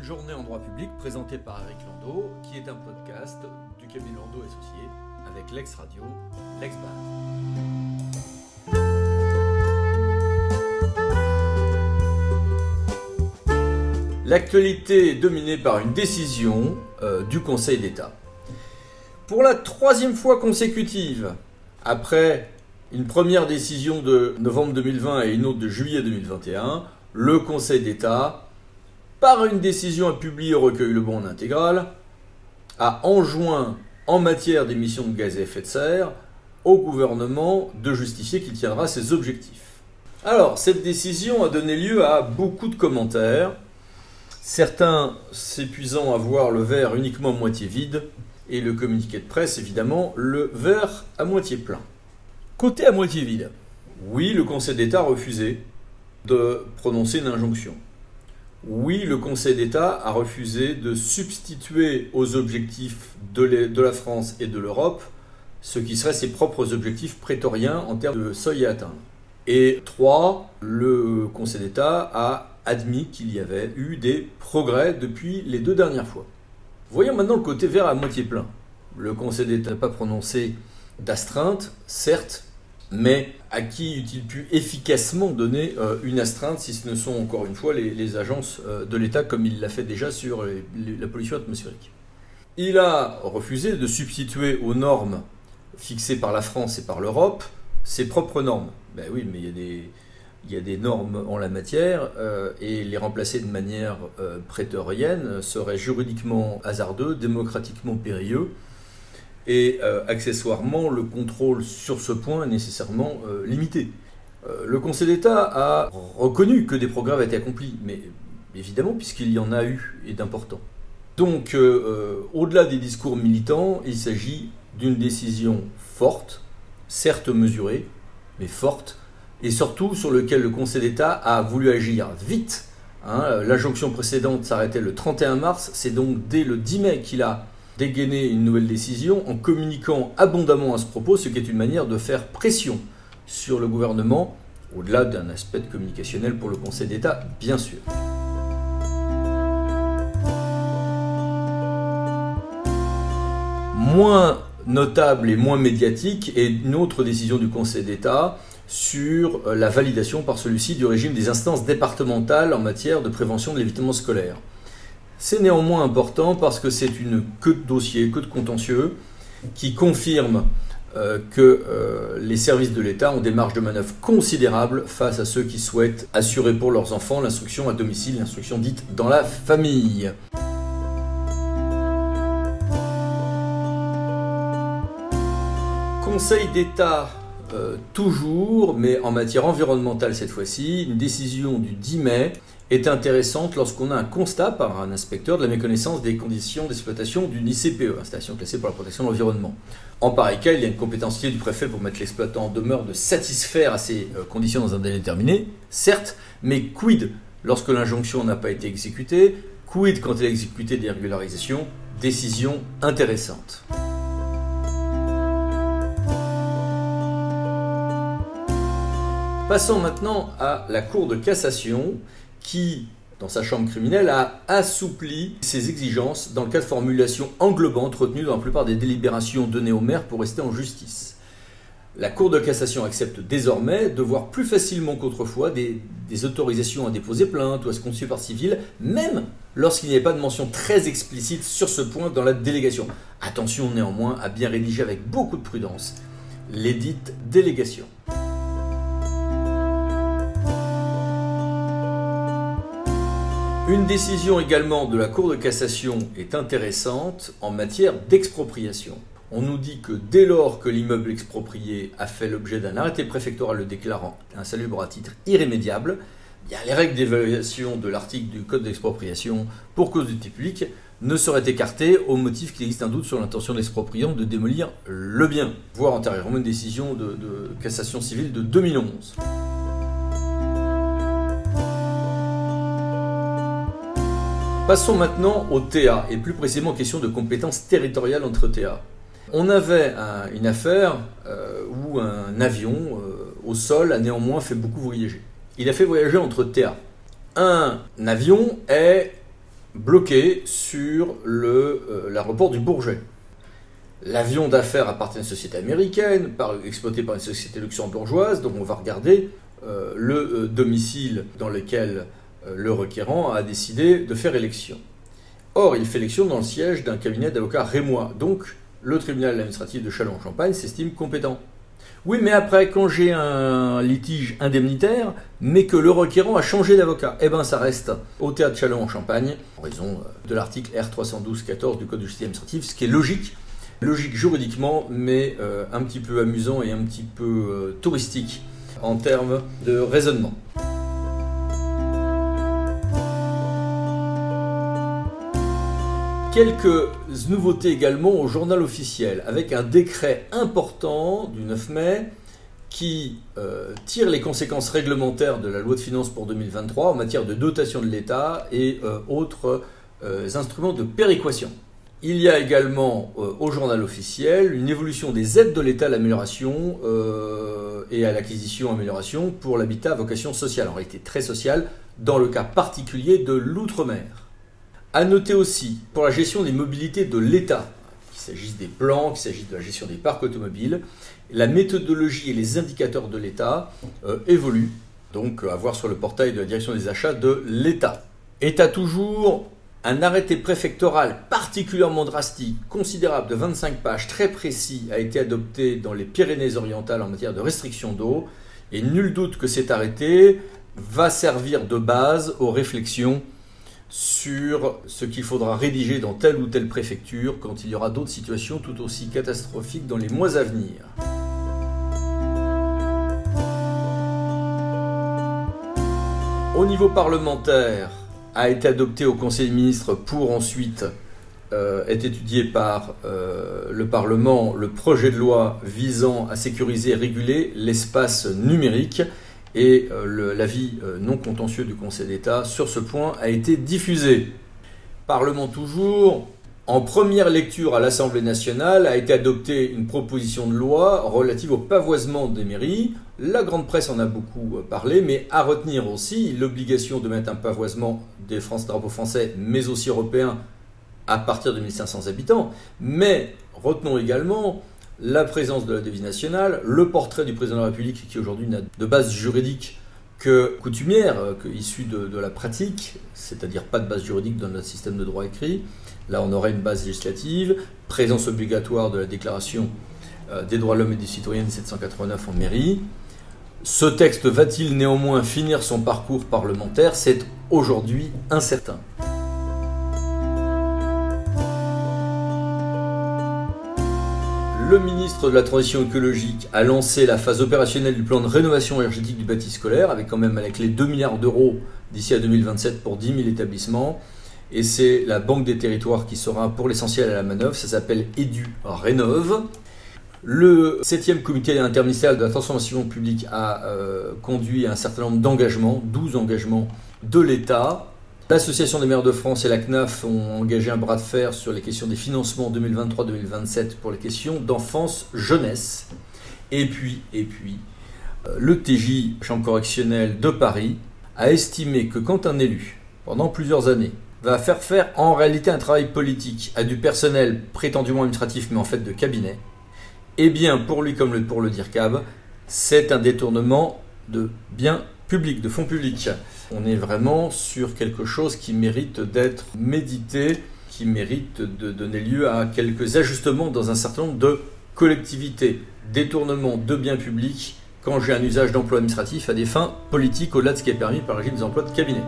une journée en droit public présenté par Eric Landau, qui est un podcast du cabinet Landau associé avec l'ex radio, l'ex L'actualité est dominée par une décision euh, du Conseil d'État. Pour la troisième fois consécutive, après une première décision de novembre 2020 et une autre de juillet 2021, le Conseil d'État par une décision à publier au recueil Le Bon intégral, a enjoint en matière d'émissions de gaz à effet de serre au gouvernement de justifier qu'il tiendra ses objectifs. Alors, cette décision a donné lieu à beaucoup de commentaires, certains s'épuisant à voir le verre uniquement à moitié vide, et le communiqué de presse, évidemment, le verre à moitié plein. Côté à moitié vide, oui, le Conseil d'État a refusé de prononcer une injonction oui, le Conseil d'État a refusé de substituer aux objectifs de la France et de l'Europe ce qui serait ses propres objectifs prétoriens en termes de seuil à atteindre. Et trois, le Conseil d'État a admis qu'il y avait eu des progrès depuis les deux dernières fois. Voyons maintenant le côté vert à moitié plein. Le Conseil d'État n'a pas prononcé d'astreinte, certes, mais à qui eût-il pu efficacement donner euh, une astreinte si ce ne sont encore une fois les, agences euh, de l'État comme il l'a fait déjà sur la pollution atmosphérique? Il a refusé de substituer aux normes fixées par la France et par l'Europe ses propres normes. Ben oui, mais il y a des, normes en la matière euh, et les remplacer de manière prétorienne serait juridiquement hasardeux, démocratiquement périlleux et euh, accessoirement le contrôle sur ce point est nécessairement euh, limité. Euh, le Conseil d'État a reconnu que des progrès avaient été accomplis, mais évidemment puisqu'il y en a eu et d'importants. Donc au-delà des discours militants, il s'agit d'une décision forte, certes mesurée, mais forte, et surtout sur lequel le Conseil d'État a voulu agir vite. Hein. L'injonction précédente s'arrêtait le 31 mars, c'est donc dès le 10 mai qu'il a dégainer une nouvelle décision en communiquant abondamment à ce propos, ce qui est une manière de faire pression sur le gouvernement, au-delà d'un aspect communicationnel pour le Conseil d'État, bien sûr. Moins notable et moins médiatique est une autre décision du Conseil d'État sur la validation par celui-ci du régime des instances départementales en matière de prévention de l'évitement scolaire. C'est néanmoins important parce que c'est une queue de dossier, queue de contentieux, qui confirme euh, que euh, les services de l'État ont des marges de manœuvre considérables face à ceux qui souhaitent assurer pour leurs enfants l'instruction à domicile, l'instruction dite dans la famille. Conseil d'État euh, toujours, mais en matière environnementale cette fois-ci, une décision du 10 mai est intéressante lorsqu'on a un constat par un inspecteur de la méconnaissance des conditions d'exploitation d'une ICPE, installation classée pour la protection de l'environnement. En pareil cas, il y a une compétence du préfet pour mettre l'exploitant en demeure de satisfaire à ces euh, conditions dans un délai déterminé, certes, mais quid lorsque l'injonction n'a pas été exécutée, quid quand elle a exécuté des régularisations, décision intéressante. Passons maintenant à la Cour de cassation qui, dans sa chambre criminelle, a assoupli ses exigences dans le cas de formulations englobantes retenues dans la plupart des délibérations données aux maires pour rester en justice. La Cour de cassation accepte désormais de voir plus facilement qu'autrefois des, autorisations à déposer plainte ou à se constituer par civil, même lorsqu'il n'y avait pas de mention très explicite sur ce point dans la délégation. Attention néanmoins à bien rédiger avec beaucoup de prudence les dites Une décision également de la Cour de cassation est intéressante en matière d'expropriation. On nous dit que dès lors que l'immeuble exproprié a fait l'objet d'un arrêté préfectoral le déclarant insalubre à titre irrémédiable, les règles d'évaluation de l'article du Code d'expropriation pour cause d'utilité publique ne seraient écartées au motif qu'il existe un doute sur l'intention de l'expropriant de démolir le bien, voire antérieurement une décision de, de cassation civile de 2011. Passons maintenant au TA, et plus précisément question de compétences territoriales entre TA. On avait une affaire euh, où un avion euh, au sol a néanmoins fait beaucoup voyager. Il a fait voyager entre TA. Un avion est bloqué sur l'aéroport du Bourget. L'avion d'affaires appartient à une société américaine, exploité par une société luxembourgeoise, donc on va regarder euh, le euh, domicile dans lequel euh, le requérant a décidé de faire élection. Or, il fait élection dans le siège d'un cabinet d'avocats rémois, donc le tribunal administratif de Châlons-en-Champagne s'estime compétent. Oui, mais après, quand j'ai un litige indemnitaire, mais que le requérant a changé d'avocat, eh bien ça reste au théâtre Châlons-en-Champagne, en raison de l'article R312-14 du Code du justice administratif, ce qui est logique, logique juridiquement, mais un petit peu amusant et un petit peu touristique en termes de raisonnement. Quelques nouveautés également au journal officiel, avec un décret important du 9 mai qui euh, tire les conséquences réglementaires de la loi de finances pour 2023 en matière de dotation de l'État et euh, autres euh, instruments de péréquation. Il y a également au journal officiel une évolution des aides de l'État à l'amélioration et à l'acquisition amélioration pour l'habitat à vocation sociale, en réalité très sociale, dans le cas particulier de l'outre-mer. À noter aussi, pour la gestion des mobilités de l'État, qu'il s'agisse des plans, qu'il s'agisse de la gestion des parcs automobiles, la méthodologie et les indicateurs de l'État euh, évoluent, donc à voir sur le portail de la direction des achats de l'État. État toujours un arrêté préfectoral particulièrement drastique, considérable de 25 pages, très précis, a été adopté dans les Pyrénées-Orientales en matière de restriction d'eau. Et nul doute que cet arrêté va servir de base aux réflexions sur ce qu'il faudra rédiger dans telle ou telle préfecture quand il y aura d'autres situations tout aussi catastrophiques dans les mois à venir. Au niveau parlementaire, a été adopté au Conseil des ministres pour ensuite euh, être étudié par euh, le Parlement le projet de loi visant à sécuriser et réguler l'espace numérique et euh, l'avis non contentieux du Conseil d'État sur ce point a été diffusé. Parlement toujours, en première lecture à l'Assemblée nationale a été adoptée une proposition de loi relative au pavoisement des mairies. La grande presse en a beaucoup euh, parlé, mais à retenir aussi l'obligation de mettre un pavoisement des drapeaux français, mais aussi européens, à partir de 1500 habitants. Mais retenons également la présence de la devise nationale, le portrait du président de la République qui aujourd'hui n'a de base juridique que coutumière, euh, que issue de la pratique, c'est-à-dire pas de base juridique dans notre système de droit écrit, Là, on aurait une base législative, présence obligatoire de la Déclaration euh, des droits de l'homme et des citoyens de 1789 en mairie. Ce texte va-t-il néanmoins finir son parcours parlementaire? C'est aujourd'hui incertain. Le ministre de la Transition écologique a lancé la phase opérationnelle du plan de rénovation énergétique du bâti scolaire, avec quand même avec les 2 milliards d'euros d'ici à 2027 pour 10 000 établissements et c'est la Banque des Territoires qui sera pour l'essentiel à la manœuvre. Ça s'appelle Edu Rénove. Le 7e comité interministériel de la transformation publique a euh, conduit un certain nombre d'engagements, 12 engagements de l'État. L'Association des maires de France et la CNAF ont engagé un bras de fer sur les questions des financements 2023-2027 pour les questions d'enfance-jeunesse. Et puis, et puis, euh, le TJ, chambre correctionnelle de Paris, a estimé que quand un élu, pendant plusieurs années, va faire faire en réalité un travail politique à du personnel prétendument administratif mais en fait de cabinet, eh bien pour lui comme pour le DIRCAB, c'est un détournement de biens publics, de fonds publics. On est vraiment sur quelque chose qui mérite d'être médité, qui mérite de donner lieu à quelques ajustements dans un certain nombre de collectivités. Détournement de biens publics quand j'ai un usage d'emploi administratif à des fins politiques au-delà de ce qui est permis par le régime des emplois de cabinet.